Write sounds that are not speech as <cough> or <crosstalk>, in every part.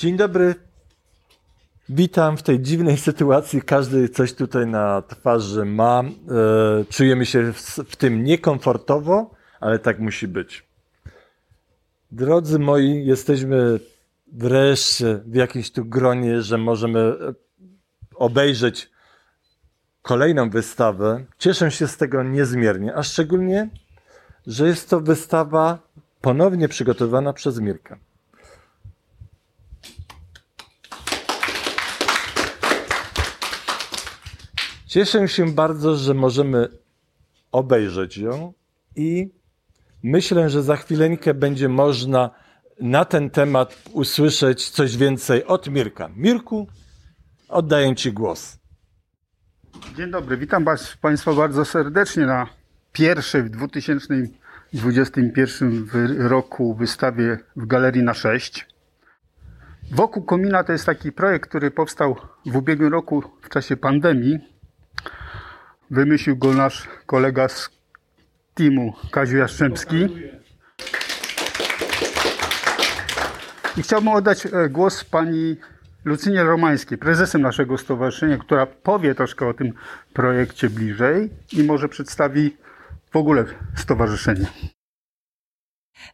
Dzień dobry. Witam w tej dziwnej <laughs> sytuacji. Każdy coś tutaj na twarzy ma. E, czujemy się w, w tym niekomfortowo, ale tak musi być. Drodzy moi, jesteśmy wreszcie w jakimś tu gronie, że możemy e, obejrzeć kolejną wystawę. Cieszę się z tego niezmiernie, a szczególnie, że jest to wystawa ponownie przygotowana przez Mirka. Cieszę się bardzo, że możemy obejrzeć ją i myślę, że za chwileńkę będzie można na ten temat usłyszeć coś więcej od Mirka. Mirku, oddaję Ci głos. Dzień dobry, witam Państwa bardzo serdecznie na pierwszej w 2021 roku wystawie w Galerii na 6. Wokół Komina to jest taki projekt, który powstał w ubiegłym roku w czasie pandemii. Wymyślił go nasz kolega z teamu, Kaziu Jastrzębski. I chciałbym oddać e, głos pani Lucynie Romańskiej, prezesem naszego stowarzyszenia, która powie troszkę o tym projekcie bliżej i może przedstawi w ogóle stowarzyszenie.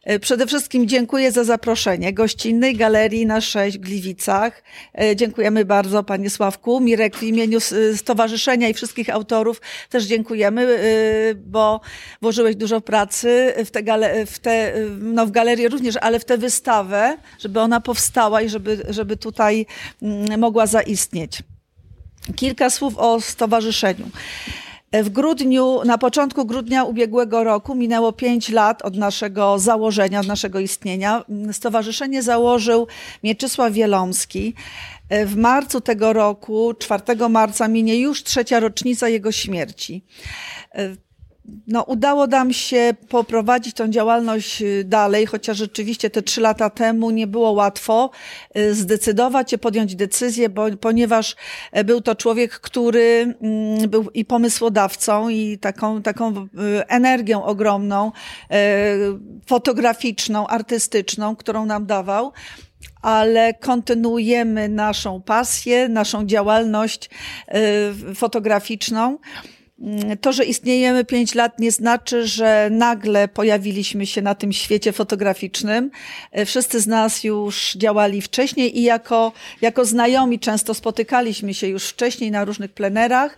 E, przede wszystkim dziękuję za zaproszenie gościnnej galerii na 6 w Gliwicach. E, dziękujemy bardzo Panie Sławku. Mirek w imieniu stowarzyszenia i wszystkich autorów też dziękujemy, e, bo włożyłeś dużo pracy w gale, w no w galerię również, ale w tę wystawę, żeby ona powstała i żeby, żeby tutaj mm, mogła zaistnieć. Kilka słów o stowarzyszeniu. W grudniu, na początku grudnia ubiegłego roku minęło pięć lat od naszego założenia, od naszego istnienia. Stowarzyszenie założył Mieczysław Wielomski. W marcu tego roku, 4 marca, minie już trzecia rocznica jego śmierci no, udało nam się poprowadzić tą działalność y, dalej, chociaż rzeczywiście te trzy lata temu nie było łatwo y, zdecydować się, podjąć decyzję, bo, ponieważ e, był to człowiek, który mm, był i pomysłodawcą, i taką, taką y, energią ogromną, e, fotograficzną, artystyczną, którą nam dawał ale kontynuujemy naszą pasję, naszą działalność fotograficzną. Mm, to, że istniejemy pięć lat, nie znaczy, że nagle pojawiliśmy się na tym świecie fotograficznym. E, wszyscy z nas już działali wcześniej i jako, jako znajomi często spotykaliśmy się już wcześniej na różnych plenerach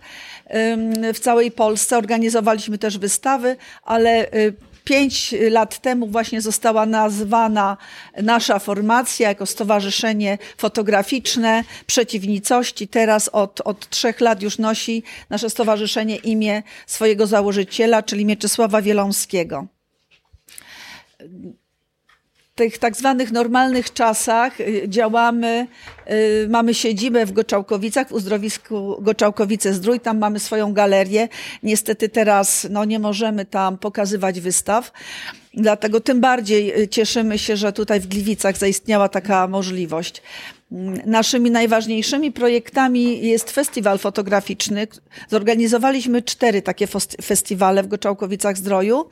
w całej Polsce. Organizowaliśmy też wystawy, ale y, Pięć lat temu właśnie została nazwana nasza formacja jako Stowarzyszenie Fotograficzne Przeciwnicości. Teraz od, od trzech lat już nosi nasze stowarzyszenie imię swojego założyciela, czyli Mieczysława Wielomskiego tych tak zwanych normalnych czasach y, działamy, y, mamy siedzibę w Goczałkowicach, w uzdrowisku Goczałkowice-Zdrój, tam mamy swoją galerię. Niestety teraz no, nie możemy tam pokazywać wystaw, dlatego tym bardziej y, cieszymy się, że tutaj w Gliwicach zaistniała taka możliwość. Mm, naszymi najważniejszymi projektami jest festiwal fotograficzny. Zorganizowaliśmy cztery takie festiwale w Goczałkowicach-Zdroju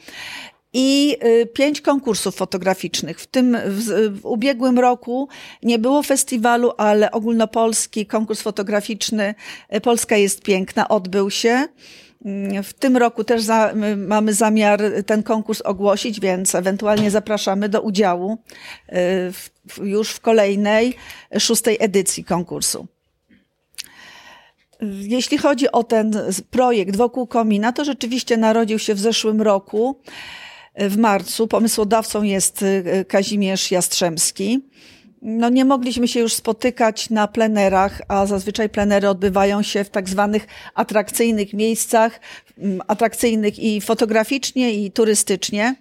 i y, pięć konkursów fotograficznych. W tym w, w, ubiegłym roku nie było festiwalu, ale ogólnopolski konkurs fotograficzny y, Polska jest piękna odbył się. Mm, w tym roku też za, mamy zamiar ten konkurs ogłosić, więc ewentualnie zapraszamy do udziału y, w, już w kolejnej, szóstej edycji konkursu. Jeśli chodzi o ten projekt wokół komina, to rzeczywiście narodził się w zeszłym roku w marcu. Pomysłodawcą jest y, Kazimierz Jastrzębski. No nie mogliśmy się już spotykać na plenerach, a zazwyczaj plenery odbywają się w tak zwanych atrakcyjnych miejscach, atrakcyjnych i fotograficznie, i turystycznie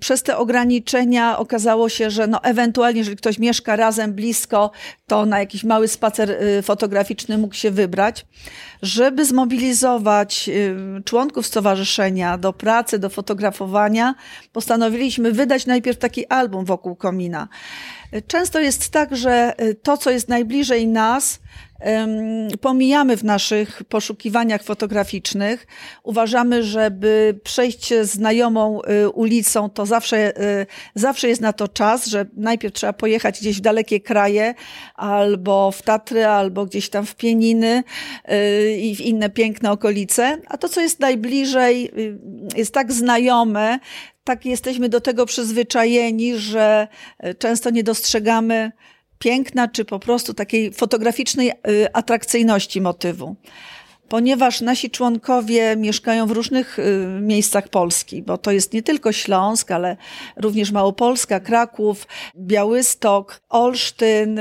przez te ograniczenia okazało się, że no ewentualnie, jeżeli ktoś mieszka razem blisko, to na jakiś mały spacer y, fotograficzny mógł się wybrać. Żeby zmobilizować y, członków stowarzyszenia do pracy, do fotografowania, postanowiliśmy wydać najpierw taki album wokół komina. Często jest tak, że to, co jest najbliżej nas, pomijamy w naszych poszukiwaniach fotograficznych. Uważamy, żeby przejść znajomą y, ulicą, to zawsze, y, zawsze jest na to czas, że najpierw trzeba pojechać gdzieś w dalekie kraje, albo w Tatry, albo gdzieś tam w Pieniny y, i w inne piękne okolice. A to, co jest najbliżej, jest tak znajome, tak jesteśmy do tego przyzwyczajeni, że często nie dostrzegamy piękna, czy po prostu takiej fotograficznej y, atrakcyjności motywu. Ponieważ nasi członkowie mieszkają w różnych y, miejscach Polski, bo to jest nie tylko Śląsk, ale również Małopolska, Kraków, Białystok, Olsztyn,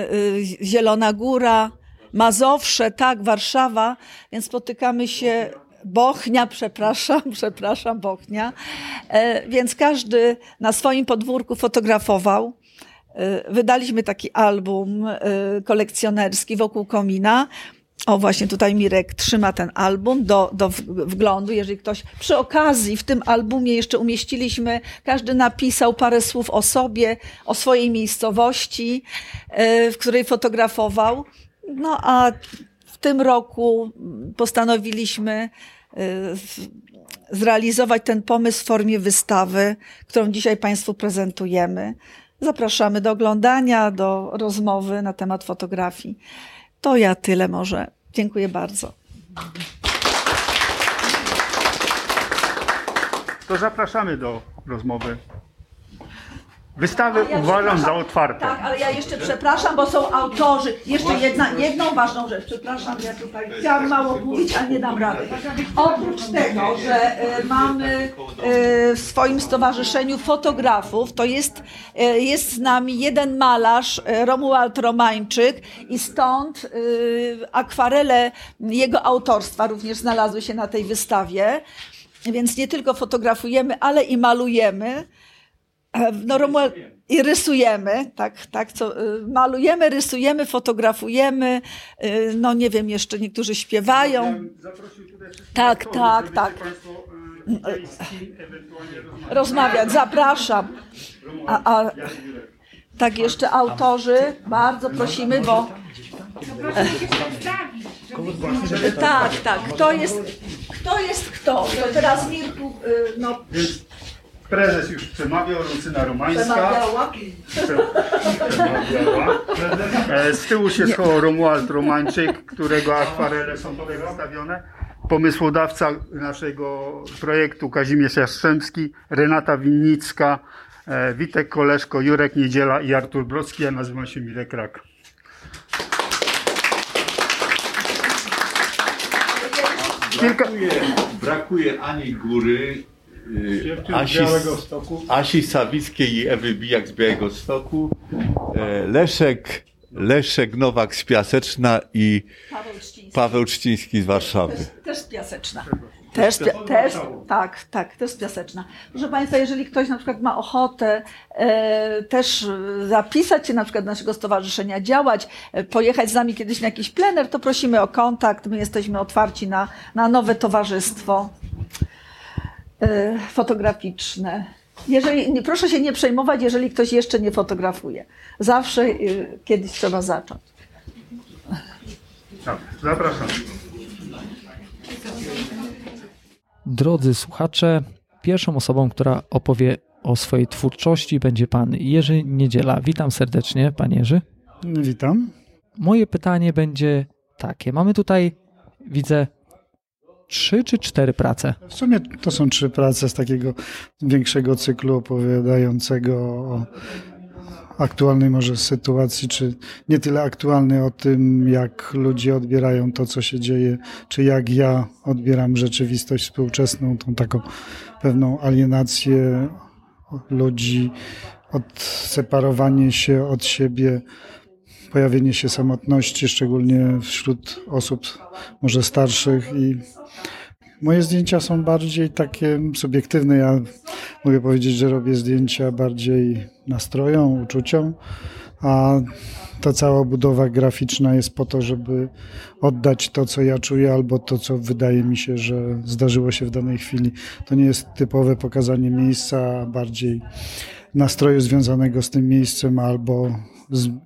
Zielona Góra, Mazowsze, tak, Warszawa, więc spotykamy się Bochnia, przepraszam, <laughs> przepraszam, Bochnia. E, więc każdy na swoim podwórku fotografował. Y, wydaliśmy taki album y, kolekcjonerski wokół komina. O, właśnie tutaj Mirek trzyma ten album do, do wglądu. Jeżeli ktoś przy okazji w tym albumie jeszcze umieściliśmy, każdy napisał parę słów o sobie, o swojej miejscowości, w której fotografował. No a tym roku postanowiliśmy zrealizować ten pomysł w formie wystawy, którą dzisiaj Państwu prezentujemy. Zapraszamy do oglądania, do rozmowy na temat fotografii. To ja tyle może. Dziękuję bardzo. To zapraszamy do rozmowy. Wystawę ja uważam za otwartą. Tak, ale ja jeszcze przepraszam, bo są autorzy. Jeszcze jedna, jedną ważną rzecz. Przepraszam, ja tutaj chciałam mało mówić, ale nie dam rady. Oprócz tego, że y, mamy y, w swoim stowarzyszeniu fotografów, to jest, y, jest z nami jeden malarz, Romuald Romańczyk i stąd akwarele jego autorstwa również znalazły się na tej wystawie. Więc nie tylko fotografujemy, ale i malujemy. No, Romuald, i rysujemy, tak, tak, co, y, malujemy, rysujemy, fotografujemy, y, no nie wiem, jeszcze niektórzy śpiewają. Tak, tak, tak. Y, rozmawiać, zapraszam. A, a, tak, jeszcze autorzy, bardzo prosimy, bo... Tak, tak, kto jest, kto jest kto? To teraz Mirku, no... Prezes już przemawiał, Lucyna Romańska. Przemawiała. E, z tyłu się schował Romuald Romańczyk, którego akwarele są tutaj wystawione. Pomysłodawca naszego projektu Kazimierz Jastrzębski, Renata Winnicka, e, Witek Koleszko, Jurek Niedziela i Artur Brocki. Ja nazywam się Mirek Rak. Brakuje, brakuje ani góry, Asi, Asi Sawickiej i Ewy Bijak z Białego Stoku, e, Leszek, Leszek Nowak z Piaseczna i Paweł Czciński, Paweł Czciński z Warszawy. Też, też z Piaseczna. Też, też, tak, tak, też piaseczna. Proszę Państwa, jeżeli ktoś na przykład ma ochotę e, też zapisać się na przykład do naszego stowarzyszenia, działać, e, pojechać z nami kiedyś na jakiś plener, to prosimy o kontakt. My jesteśmy otwarci na, na nowe towarzystwo. E, fotograficzne. Jeżeli, proszę się nie przejmować, jeżeli ktoś jeszcze nie fotografuje. Zawsze e, kiedyś trzeba zacząć. Tak, zapraszam. Drodzy słuchacze, pierwszą osobą, która opowie o swojej twórczości będzie pan Jerzy Niedziela. Witam serdecznie, panie Jerzy. Witam. Moje pytanie będzie takie. Mamy tutaj, widzę, trzy czy cztery prace? W sumie to są trzy prace z takiego większego cyklu opowiadającego o aktualnej może sytuacji, czy nie tyle aktualnej o tym, jak ludzie odbierają to, co się dzieje, czy jak ja odbieram rzeczywistość współczesną, tą taką pewną alienację ludzi, odseparowanie się od siebie, pojawienie się samotności, szczególnie wśród osób może starszych i Moje zdjęcia są bardziej takie subiektywne. Ja mogę powiedzieć, że robię zdjęcia bardziej nastrojom, uczuciom, a ta cała budowa graficzna jest po to, żeby oddać to, co ja czuję, albo to, co wydaje mi się, że zdarzyło się w danej chwili. To nie jest typowe pokazanie miejsca, a bardziej nastroju związanego z tym miejscem, albo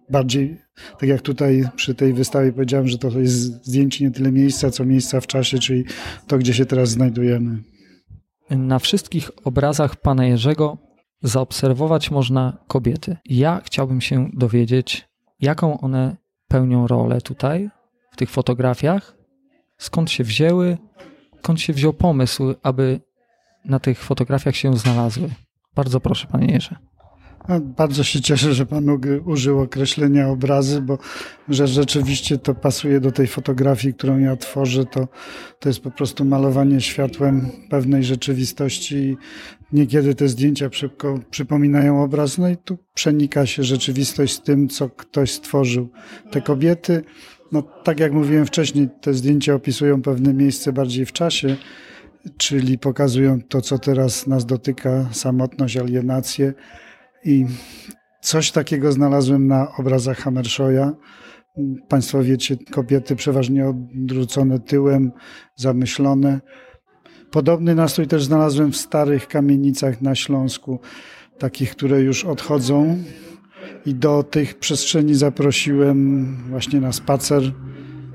bardziej, tak jak tutaj przy tej wystawie powiedziałem, że to jest zdjęcie nie tyle miejsca, co miejsca w czasie, czyli to, gdzie się teraz znajdujemy. Na wszystkich obrazach pana Jerzego zaobserwować można kobiety. Ja chciałbym się dowiedzieć, jaką one pełnią rolę tutaj, w tych fotografiach, skąd się wzięły, skąd się wziął pomysł, aby na tych fotografiach się znalazły. Bardzo proszę, panie Jerzy. Bardzo się cieszę, że Pan użył określenia obrazy, bo że rzeczywiście to pasuje do tej fotografii, którą ja tworzę. To, to jest po prostu malowanie światłem pewnej rzeczywistości. Niekiedy te zdjęcia szybko przypominają obraz, no i tu przenika się rzeczywistość z tym, co ktoś stworzył. Te kobiety, no tak jak mówiłem wcześniej, te zdjęcia opisują pewne miejsce bardziej w czasie czyli pokazują to, co teraz nas dotyka, samotność, alienację. I coś takiego znalazłem na obrazach Hammershoya. Państwo wiecie, kobiety przeważnie odwrócone tyłem, zamyślone. Podobny nastrój też znalazłem w starych kamienicach na Śląsku, takich, które już odchodzą. I do tych przestrzeni zaprosiłem właśnie na spacer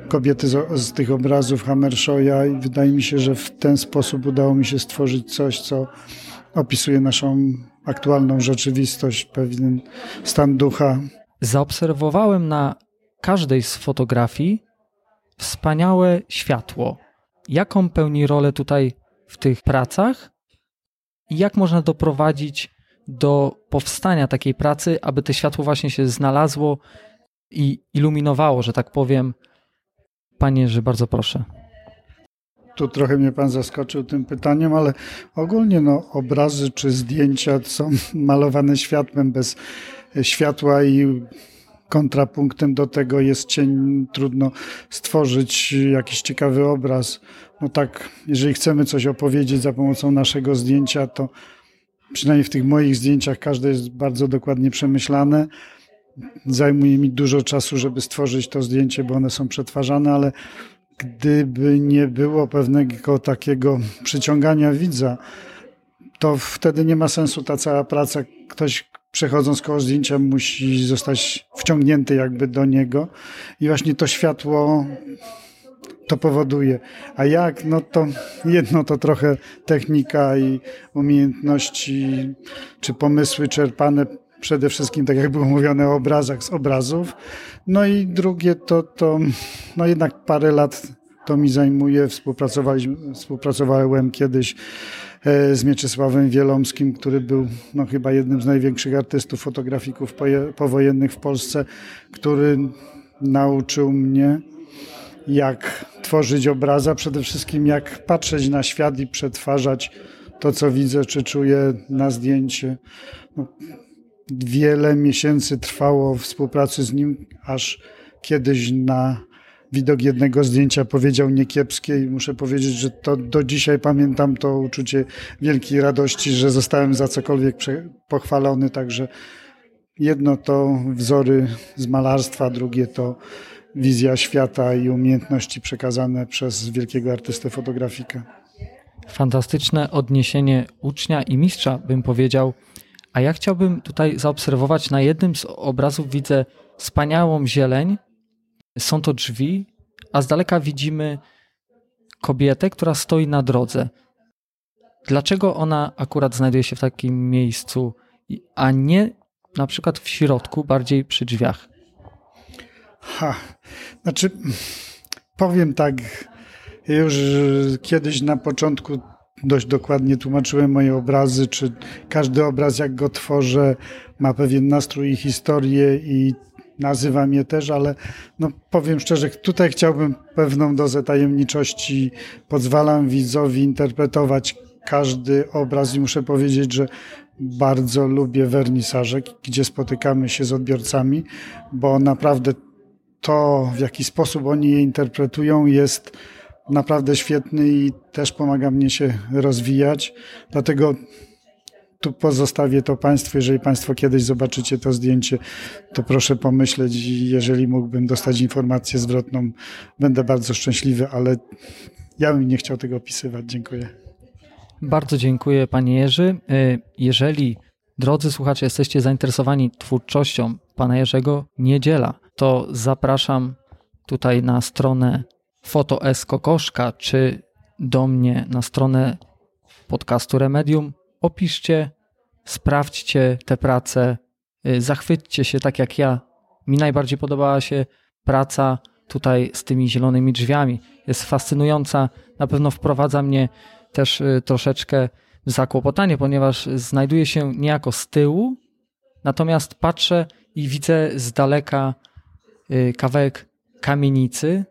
kobiety z, z tych obrazów Hammershoya i wydaje mi się, że w ten sposób udało mi się stworzyć coś, co opisuje naszą aktualną rzeczywistość, pewien stan ducha. Zaobserwowałem na każdej z fotografii wspaniałe światło. Jaką pełni rolę tutaj w tych pracach i jak można doprowadzić do powstania takiej pracy, aby to światło właśnie się znalazło i iluminowało, że tak powiem, Panie, że bardzo proszę. Tu trochę mnie pan zaskoczył tym pytaniem, ale ogólnie no, obrazy czy zdjęcia są <laughs> malowane światłem bez światła i kontrapunktem do tego jest cień. Trudno stworzyć jakiś ciekawy obraz. No tak, jeżeli chcemy coś opowiedzieć za pomocą naszego zdjęcia, to przynajmniej w tych moich zdjęciach każde jest bardzo dokładnie przemyślane Zajmuje mi dużo czasu, żeby stworzyć to zdjęcie, bo one są przetwarzane, ale gdyby nie było pewnego takiego przyciągania widza, to wtedy nie ma sensu ta cała praca. Ktoś przechodząc koło zdjęcia musi zostać wciągnięty jakby do niego i właśnie to światło to powoduje. A jak? No to jedno to trochę technika i umiejętności czy pomysły czerpane przede wszystkim, tak jak było mówione, o obrazach z obrazów. No i drugie to, to no jednak parę lat to mi zajmuje. Współpracowaliśmy, współpracowałem kiedyś e, z Mieczysławem Wielomskim, który był no, chyba jednym z największych artystów, fotografików powojennych w Polsce, który nauczył mnie, jak tworzyć obraza, przede wszystkim jak patrzeć na świat i przetwarzać to, co widzę czy czuję na zdjęcie. No, wiele miesięcy trwało współpracy z nim, aż kiedyś na widok jednego zdjęcia powiedział niekiepskie i muszę powiedzieć, że to do dzisiaj pamiętam to uczucie wielkiej radości, że zostałem za cokolwiek pochwalony, także jedno to wzory z malarstwa, drugie to wizja świata i umiejętności przekazane przez wielkiego artystę fotografika. Fantastyczne odniesienie ucznia i mistrza, bym powiedział. A ja chciałbym tutaj zaobserwować na jednym z obrazów widzę wspaniałą zieleń. Są to drzwi, a z daleka widzimy kobietę, która stoi na drodze. Dlaczego ona akurat znajduje się w takim miejscu, a nie na przykład w środku, bardziej przy drzwiach? Ha, znaczy, powiem tak, już kiedyś na początku dość dokładnie tłumaczyłem moje obrazy, czy każdy obraz, jak go tworzę, ma pewien nastrój i historię i nazywam je też, ale no powiem szczerze, tutaj chciałbym pewną dozę tajemniczości, pozwalam widzowi interpretować każdy obraz i muszę powiedzieć, że bardzo lubię wernisaże, gdzie spotykamy się z odbiorcami, bo naprawdę to, w jaki sposób oni je interpretują, jest naprawdę świetny i też pomaga mnie się rozwijać. Dlatego tu pozostawię to Państwu. Jeżeli Państwo kiedyś zobaczycie to zdjęcie, to proszę pomyśleć jeżeli mógłbym dostać informację zwrotną, będę bardzo szczęśliwy, ale ja bym nie chciał tego opisywać. Dziękuję. Bardzo dziękuję Panie Jerzy. E, jeżeli drodzy słuchacze, jesteście zainteresowani twórczością pana Jerzego Niedziela, to zapraszam tutaj na stronę Foto S Kokoszka, czy do mnie na stronę podcastu Remedium. Opiszcie, sprawdźcie te prace, y, zachwyćcie się tak jak ja. Mi najbardziej podobała się praca tutaj z tymi zielonymi drzwiami. Jest fascynująca, na pewno wprowadza mnie też y, troszeczkę w zakłopotanie, ponieważ znajduję się niejako z tyłu, natomiast patrzę i widzę z daleka y, kawałek kamienicy,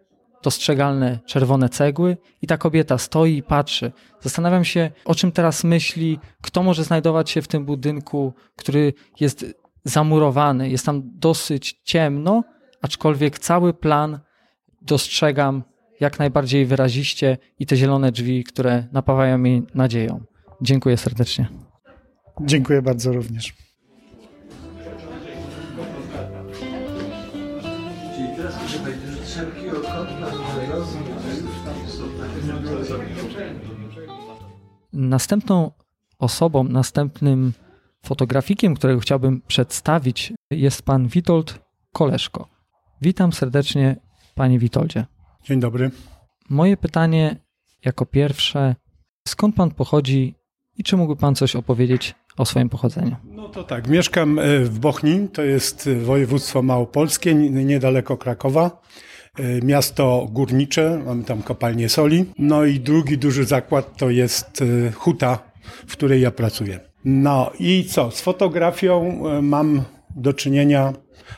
dostrzegalne czerwone cegły i ta kobieta stoi i patrzy. Zastanawiam się, o czym teraz myśli, kto może znajdować się w tym budynku, który jest zamurowany, jest tam dosyć ciemno, aczkolwiek cały plan dostrzegam jak najbardziej wyraziście i te zielone drzwi, które napawają mnie nadzieją. Dziękuję serdecznie. Dziękuję bardzo również. Następną osobą, następnym fotografikiem, którego chciałbym przedstawić, jest pan Witold Koleszko. Witam serdecznie, panie Witoldzie. Dzień dobry. Moje pytanie jako pierwsze, skąd pan pochodzi i czy mógłby pan coś opowiedzieć o swoim pochodzeniu? No to tak, mieszkam e, w Bochni, to jest województwo małopolskie, niedaleko Krakowa. E, miasto górnicze, mamy tam kopalnię soli. No i drugi duży zakład to jest e, huta, w której ja pracuję. No i co, z fotografią mam do czynienia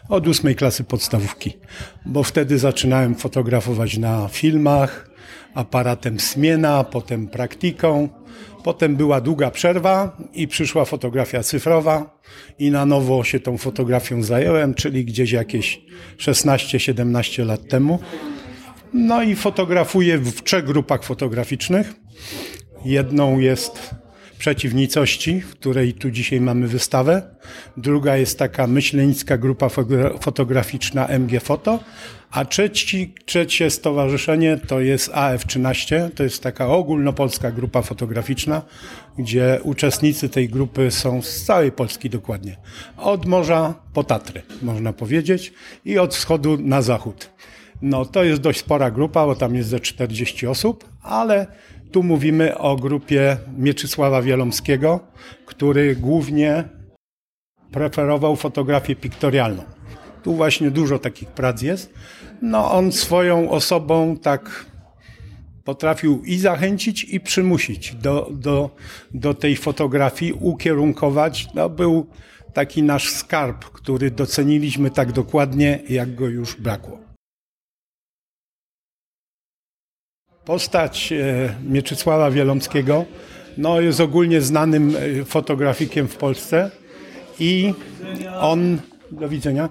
od ósmej klasy podstawówki, bo wtedy zaczynałem fotografować na filmach, aparatem Smiena, potem praktyką. Potem była długa przerwa i przyszła fotografia cyfrowa i na nowo się tą fotografią zająłem, czyli gdzieś jakieś 16-17 lat temu. No i fotografuję w trzech grupach fotograficznych. Jedną jest przeciwnicości, w której tu dzisiaj mamy wystawę. Druga jest taka myślenicka grupa fotograficzna MG Foto, a trzeci, trzecie stowarzyszenie to jest AF13, to jest taka ogólnopolska grupa fotograficzna, gdzie uczestnicy tej grupy są z całej Polski dokładnie. Od morza po Tatry, można powiedzieć, i od wschodu na zachód. No to jest dość spora grupa, bo tam jest ze 40 osób, ale tu mówimy o grupie Mieczysława Wielomskiego, który głównie preferował fotografię piktorialną. Tu właśnie dużo takich prac jest. No on swoją osobą tak potrafił i zachęcić, i przymusić do, do, do tej fotografii, ukierunkować. No, był taki nasz skarb, który doceniliśmy tak dokładnie, jak go już brakło. Postać e, Mieczysława Wielomskiego no, jest ogólnie znanym e, fotografikiem w Polsce i on, do widzenia,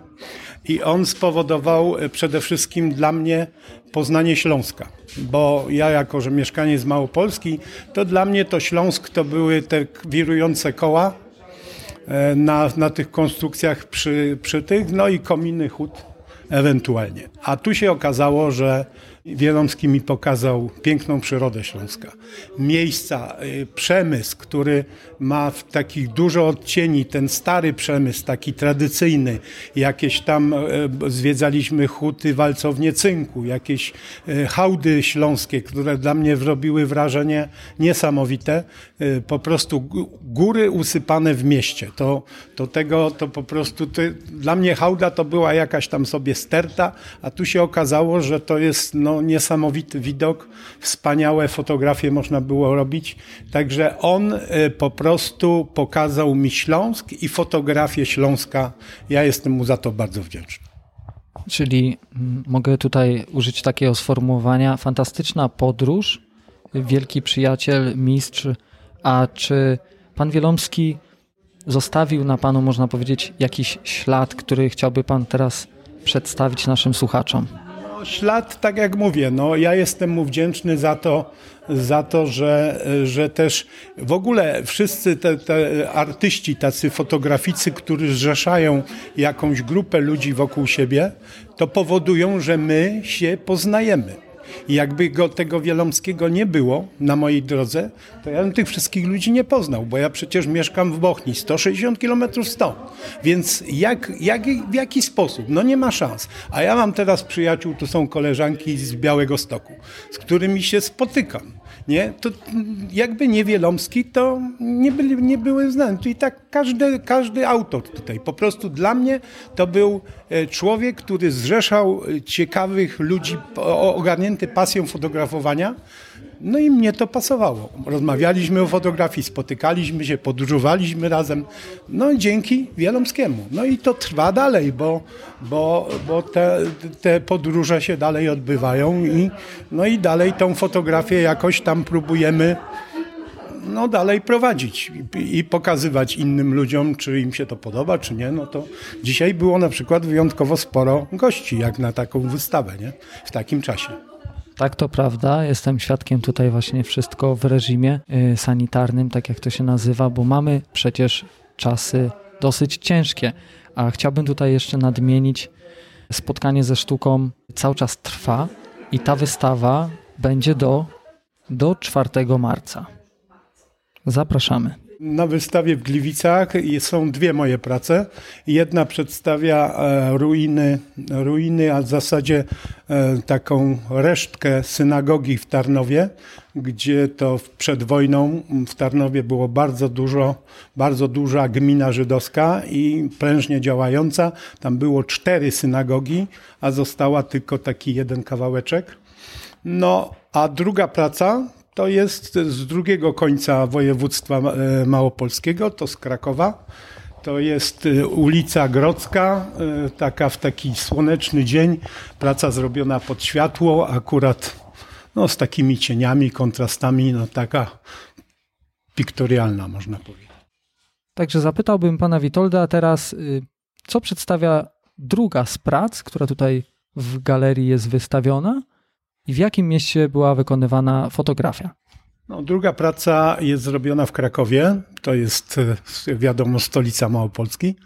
i on spowodował e, przede wszystkim dla mnie poznanie Śląska, bo ja jako, że mieszkanie z Małopolski, to dla mnie to Śląsk to były te wirujące koła na, na tych konstrukcjach przy, przy tych, no i kominy hut ewentualnie. A tu się okazało, że Wielomski mi pokazał piękną przyrodę Śląska. Miejsca, y, przemysł, który ma takich dużo odcieni, ten stary przemysł, taki tradycyjny. Jakieś tam y, zwiedzaliśmy huty, walcownie cynku, jakieś y, hałdy śląskie, które dla mnie zrobiły wrażenie niesamowite. Po prostu góry usypane w mieście. To, to tego, to po prostu, to, dla mnie hałda to była jakaś tam sobie sterta, a tu się okazało, że to jest no, no, niesamowity widok, wspaniałe fotografie można było robić. Także on y, po prostu pokazał mi Śląsk i fotografię Śląska. Ja jestem mu za to bardzo wdzięczny. Czyli mm, mogę tutaj użyć takiego sformułowania fantastyczna podróż, wielki przyjaciel, mistrz. A czy pan Wielomski zostawił na panu, można powiedzieć, jakiś ślad, który chciałby pan teraz przedstawić naszym słuchaczom? Ślad, tak jak mówię, no ja jestem mu wdzięczny za to, za to, że, że też w ogóle wszyscy te, te artyści, tacy fotograficy, którzy zrzeszają jakąś grupę ludzi wokół siebie, to powodują, że my się poznajemy. I jakby go, tego Wielomskiego nie było na mojej drodze, to ja bym tych wszystkich ludzi nie poznał, bo ja przecież mieszkam w Bochni, 160 km stąd. Więc jak, jak, w jaki sposób? No nie ma szans. A ja mam teraz przyjaciół, to są koleżanki z Białego Stoku, z którymi się spotykam nie? To jakby nie Wielomski, to nie, byli, nie były znane. I tak każdy, każdy autor tutaj. Po prostu dla mnie to był e, człowiek, który zrzeszał e, ciekawych ludzi ogarnięty pasją fotografowania. No i mnie to pasowało. Rozmawialiśmy o fotografii, spotykaliśmy się, podróżowaliśmy razem. No dzięki Wielomskiemu. No i to trwa dalej, bo, bo, bo te, te podróże się dalej odbywają i, no i dalej tą fotografię jakoś tam próbujemy no dalej prowadzić i, pokazywać innym ludziom, czy im się to podoba, czy nie. No to dzisiaj było na przykład wyjątkowo sporo gości, jak na taką wystawę, nie? W takim czasie. Tak, to prawda. Jestem świadkiem tutaj właśnie wszystko w reżimie y, sanitarnym, tak jak to się nazywa, bo mamy przecież czasy dosyć ciężkie. A chciałbym tutaj jeszcze nadmienić, spotkanie ze sztuką cały czas trwa i ta wystawa będzie do, do 4 marca. Zapraszamy. Na wystawie w Gliwicach są dwie moje prace. Jedna przedstawia e, ruiny, ruiny, a w zasadzie e, taką resztkę synagogi w Tarnowie, gdzie to przed wojną w Tarnowie było bardzo dużo, bardzo duża gmina żydowska i prężnie działająca. Tam było cztery synagogi, a została tylko taki jeden kawałeczek. No, a druga praca to jest z drugiego końca województwa e, małopolskiego, to z Krakowa. To jest e, ulica Grodzka, e, taka w taki słoneczny dzień, praca zrobiona pod światło, akurat no, z takimi cieniami, kontrastami, no taka piktorialna można powiedzieć. Także zapytałbym pana Witolda teraz, y, co przedstawia druga z prac, która tutaj w galerii jest wystawiona i w jakim mieście była wykonywana fotografia? No, druga praca jest zrobiona w Krakowie. To jest, e, wiadomo, stolica Małopolski.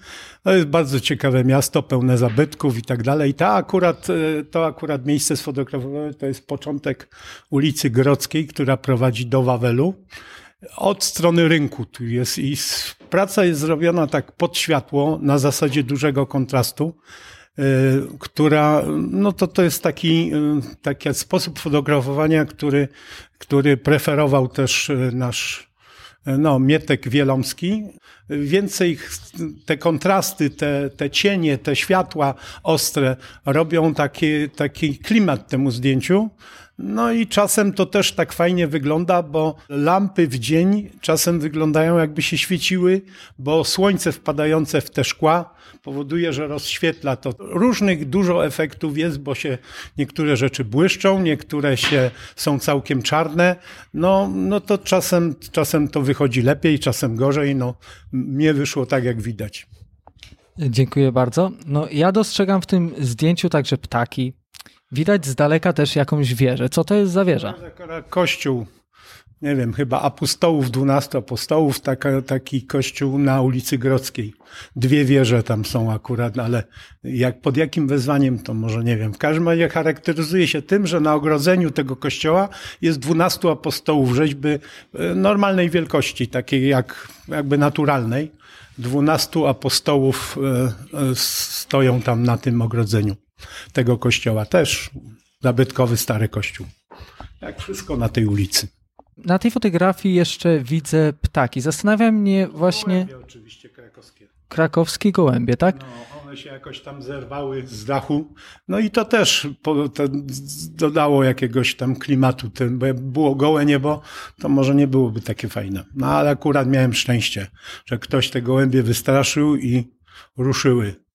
To jest bardzo ciekawe miasto, pełne zabytków i tak dalej. Ta akurat, e, to akurat miejsce sfotografowane to jest początek ulicy Grodzkiej, która prowadzi do Wawelu. Od strony rynku tu jest i praca jest zrobiona tak pod światło, na zasadzie dużego kontrastu. Y, która, no to to jest taki, y, taki sposób fotografowania, który, który preferował też y, nasz no, Mietek Wielomski. Więcej te kontrasty, te, te cienie, te światła ostre robią taki, taki klimat temu zdjęciu. No i czasem to też tak fajnie wygląda, bo lampy w dzień czasem wyglądają jakby się świeciły, bo słońce wpadające w te szkła powoduje, że rozświetla to. Różnych dużo efektów jest, bo się niektóre rzeczy błyszczą, niektóre się są całkiem czarne. No, no to czasem, czasem to wychodzi lepiej, czasem gorzej. No, mnie wyszło tak, jak widać. Dziękuję bardzo. No, ja dostrzegam w tym zdjęciu także ptaki, Widać z daleka też jakąś wieżę. Co to jest za wieża? Kościół, nie wiem, chyba apostołów, dwunastu apostołów, taka, taki kościół na ulicy Grodzkiej. Dwie wieże tam są akurat, ale jak, pod jakim wezwaniem, to może nie wiem. W każdym razie charakteryzuje się tym, że na ogrodzeniu tego kościoła jest dwunastu apostołów rzeźby e, normalnej wielkości, takiej jak, jakby naturalnej. Dwunastu apostołów e, e, stoją tam na tym ogrodzeniu tego kościoła. Też zabytkowy stary kościół. Jak wszystko na tej ulicy. Na tej fotografii jeszcze widzę ptaki. Zastanawia mnie właśnie. Gołębie oczywiście krakowskie. Krakowskie gołębie, tak? No, one się jakoś tam zerwały z dachu. No i to też po, to dodało jakiegoś tam klimatu. Ten, bo było gołe niebo, to może nie byłoby takie fajne. No ale akurat miałem szczęście, że ktoś te gołębie wystraszył i ruszyły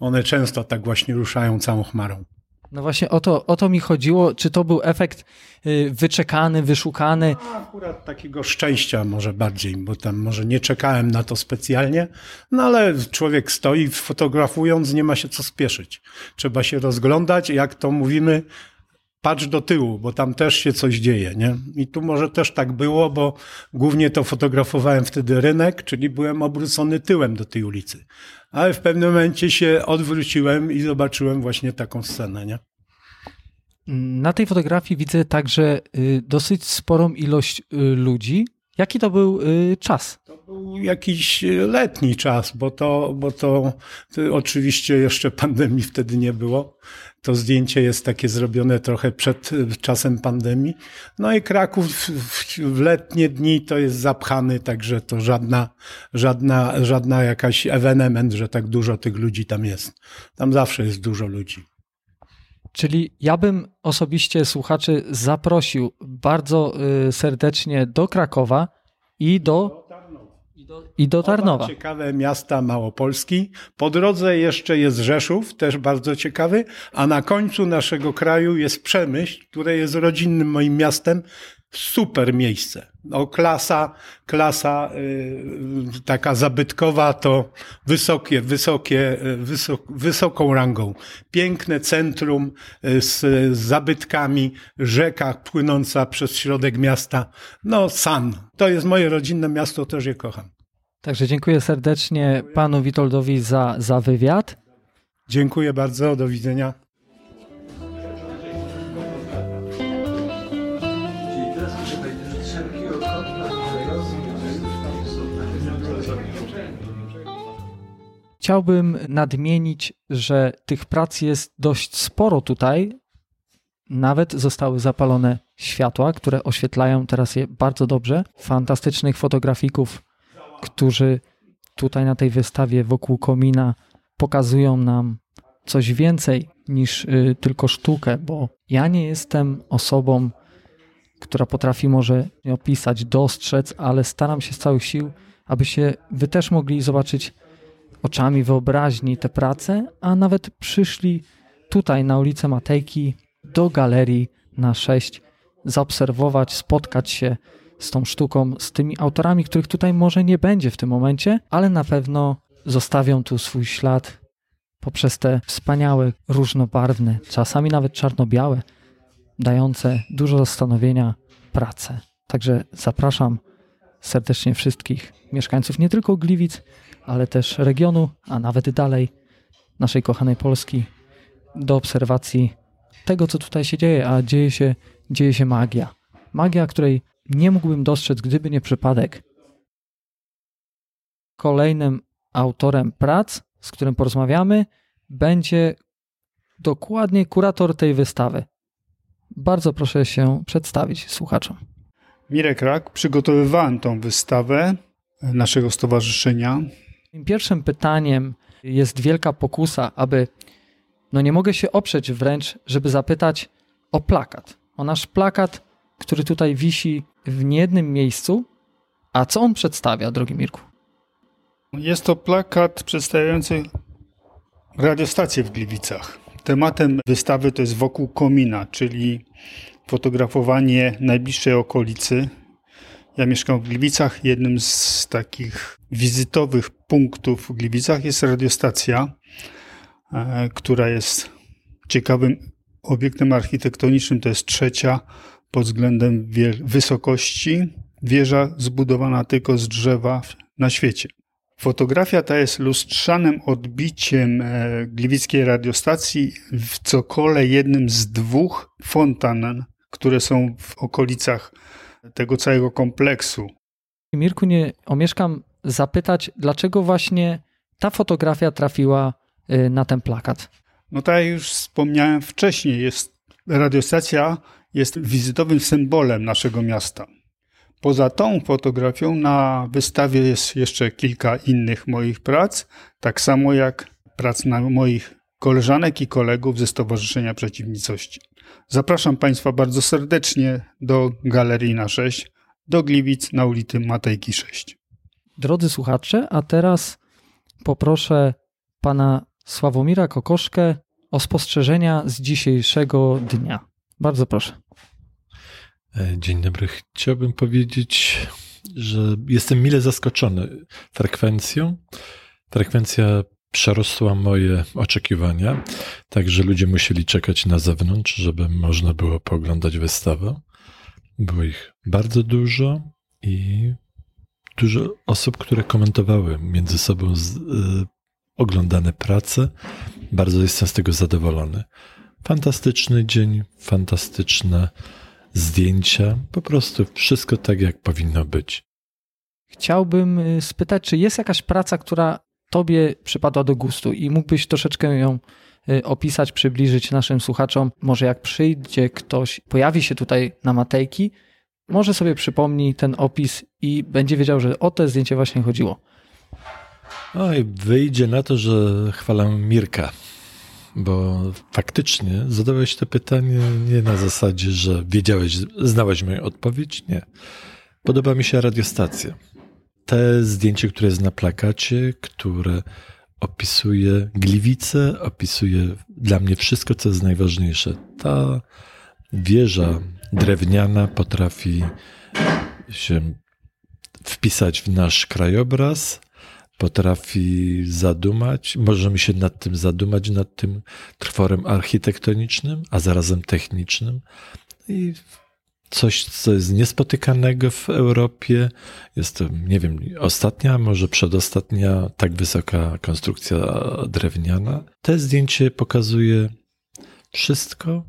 one często tak właśnie ruszają całą chmarą. No właśnie o to, o to mi chodziło. Czy to był efekt y, wyczekany, wyszukany? No, akurat takiego szczęścia może bardziej, bo tam może nie czekałem na to specjalnie, no ale człowiek stoi fotografując, nie ma się co spieszyć. Trzeba się rozglądać, jak to mówimy, patrz do tyłu, bo tam też się coś dzieje, nie? I tu może też tak było, bo głównie to fotografowałem wtedy rynek, czyli byłem obrócony tyłem do tej ulicy. Ale w pewnym momencie się odwróciłem i zobaczyłem właśnie taką scenę, nie? Na tej fotografii widzę także y, dosyć sporą ilość y, ludzi. Jaki to był y, czas? To był jakiś letni czas, bo to, bo to, to oczywiście jeszcze <laughs> pandemii wtedy nie było. To zdjęcie jest takie zrobione trochę przed czasem pandemii. No i Kraków w letnie dni to jest zapchany, także to żadna, żadna, żadna jakaś ewenement, że tak dużo tych ludzi tam jest. Tam zawsze jest dużo ludzi. Czyli ja bym osobiście słuchaczy zaprosił bardzo y, serdecznie do Krakowa i do, i do, Tarnowa. Oba ciekawe miasta Małopolski. Po drodze jeszcze jest Rzeszów, też bardzo ciekawy, a na końcu naszego kraju jest Przemyśl, które jest rodzinnym moim miastem super miejsce. No, klasa, klasa y, taka zabytkowa to wysokie, wysokie, y, wysok, wysoką rangą. Piękne centrum y, z, z zabytkami, rzeka płynąca przez środek miasta. No, San. To jest moje rodzinne miasto, też je kocham. Także dziękuję serdecznie panu Witoldowi za, za wywiad. Dziękuję bardzo, do widzenia. Chciałbym nadmienić, że tych prac jest dość sporo tutaj. Nawet zostały zapalone światła, które oświetlają teraz je bardzo dobrze. Fantastycznych fotografików, którzy tutaj na tej wystawie wokół komina pokazują nam coś więcej niż y, tylko sztukę, bo ja nie jestem osobą, która potrafi może opisać, dostrzec, ale staram się z całych sił, abyście wy też mogli zobaczyć oczami wyobraźni te prace, a nawet przyszli tutaj na ulicę Matejki do galerii na 6 zaobserwować, spotkać się z tą sztuką, z tymi autorami, których tutaj może nie będzie w tym momencie, ale na pewno zostawią tu swój ślad poprzez te wspaniałe, różnobarwne, czasami nawet czarno-białe, dające dużo zastanowienia prace. Także zapraszam serdecznie wszystkich mieszkańców nie tylko Gliwic, ale też regionu, a nawet dalej, naszej kochanej Polski, do obserwacji tego, co tutaj się dzieje, a dzieje się, dzieje się magia. Magia, której nie mógłbym dostrzec, gdyby nie przypadek. Kolejnym autorem prac, z którym porozmawiamy, będzie dokładnie kurator tej wystawy. Bardzo proszę się przedstawić słuchaczom. Mirek Rak, przygotowywałem tą wystawę naszego stowarzyszenia. Pierwszym pytaniem jest wielka pokusa, aby, no nie mogę się oprzeć wręcz, żeby zapytać o plakat. O nasz plakat, który tutaj wisi w niejednym miejscu. A co on przedstawia, drogi Mirku? Jest to plakat przedstawiający radiostację w Gliwicach. Tematem wystawy to jest wokół komina, czyli fotografowanie najbliższej okolicy. Ja mieszkam w Gliwicach. Jednym z takich wizytowych punktów w Gliwicach jest radiostacja, e, która jest ciekawym obiektem architektonicznym. To jest trzecia pod względem wysokości wieża zbudowana tylko z drzewa na świecie. Fotografia ta jest lustrzanym odbiciem e, gliwickiej radiostacji w cokole jednym z dwóch fontan, które są w okolicach tego całego kompleksu. Mirku, nie omieszkam zapytać, dlaczego właśnie ta fotografia trafiła y, na ten plakat? No tak jak już wspomniałem wcześniej, jest, radiostacja jest wizytowym symbolem naszego miasta. Poza tą fotografią na wystawie jest jeszcze kilka innych moich prac, tak samo jak prac na moich koleżanek i kolegów ze Stowarzyszenia Przeciwnicości. Zapraszam Państwa bardzo serdecznie do Galerii na 6, do Gliwic na ulicy Matejki 6. Drodzy słuchacze, a teraz poproszę pana Sławomira Kokoszkę o spostrzeżenia z dzisiejszego dnia. Bardzo proszę. E, dzień dobry. Chciałbym powiedzieć, że jestem mile zaskoczony frekwencją. Frekwencja przerosła moje oczekiwania, także ludzie musieli czekać na zewnątrz, żeby można było pooglądać wystawę. Było ich bardzo dużo i dużo osób, które komentowały między sobą z, y, oglądane prace. Bardzo jestem z tego zadowolony. Fantastyczny dzień, fantastyczne zdjęcia, po prostu wszystko tak, jak powinno być. Chciałbym y, spytać, czy jest jakaś praca, która Tobie przypadła do gustu i mógłbyś troszeczkę ją y, opisać, przybliżyć naszym słuchaczom? Może jak przyjdzie ktoś, pojawi się tutaj na Matejki, może sobie przypomni ten opis i będzie wiedział, że o to zdjęcie właśnie chodziło. Oj, wyjdzie na to, że chwalę Mirka, bo faktycznie zadałeś to pytanie nie na zasadzie, że wiedziałeś, znałeś moją odpowiedź. Nie. Podoba mi się radiostacja. Te zdjęcie, które jest na plakacie, które opisuje Gliwice, opisuje dla mnie wszystko, co jest najważniejsze. Ta wieża drewniana potrafi się wpisać w nasz krajobraz, potrafi zadumać, możemy się nad tym zadumać, nad tym tworem architektonicznym, a zarazem technicznym. I coś, co jest niespotykanego w Europie. Jest to, nie wiem, ostatnia, może przedostatnia tak wysoka konstrukcja drewniana. To zdjęcie pokazuje wszystko,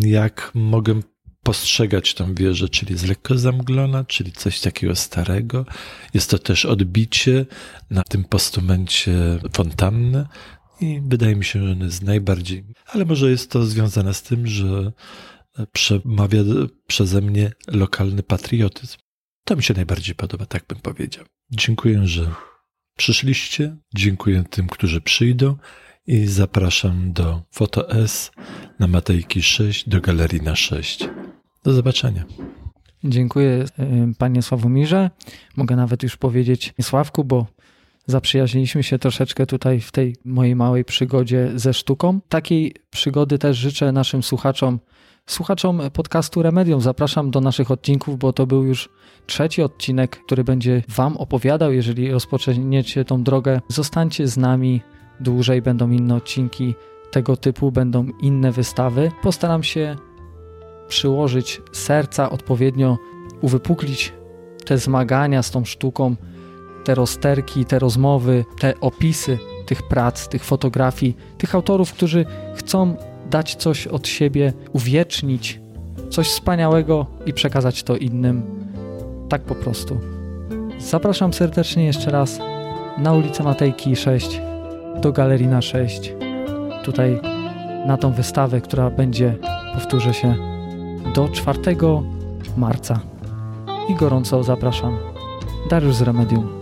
jak mogę postrzegać tą wieżę, czyli jest lekko zamglona, czyli coś takiego starego. Jest to też odbicie na tym postumencie fontanny i wydaje mi się, że on jest najbardziej, ale może jest to związane z tym, że przemawia przeze mnie lokalny patriotyzm. To mi się najbardziej podoba, tak bym powiedział. Dziękuję, że przyszliście. Dziękuję tym, którzy przyjdą i zapraszam do Foto S na Matejki 6 do Galerii na 6. Do zobaczenia. Dziękuję y, panie Sławomirze. Mogę nawet już powiedzieć Sławku, bo zaprzyjaźniliśmy się troszeczkę tutaj w tej mojej małej przygodzie ze sztuką. Takiej przygody też życzę naszym słuchaczom, słuchaczom podcastu Remedium. Zapraszam do naszych odcinków, bo to był już trzeci odcinek, który będzie wam opowiadał, jeżeli rozpoczniecie tą drogę. Zostańcie z nami dłużej, będą inne odcinki tego typu, będą inne wystawy. Postaram się przyłożyć serca, odpowiednio uwypuklić te zmagania z tą sztuką, te rozterki, te rozmowy, te opisy tych prac, tych fotografii, tych autorów, którzy chcą dać coś od siebie, uwiecznić coś wspaniałego i przekazać to innym. Tak po prostu. Zapraszam serdecznie jeszcze raz na ulicę Matejki 6 do Galerii na 6. Tutaj na tą wystawę, która będzie, powtórzę się, do 4 marca. I gorąco zapraszam. Dariusz z Remedium.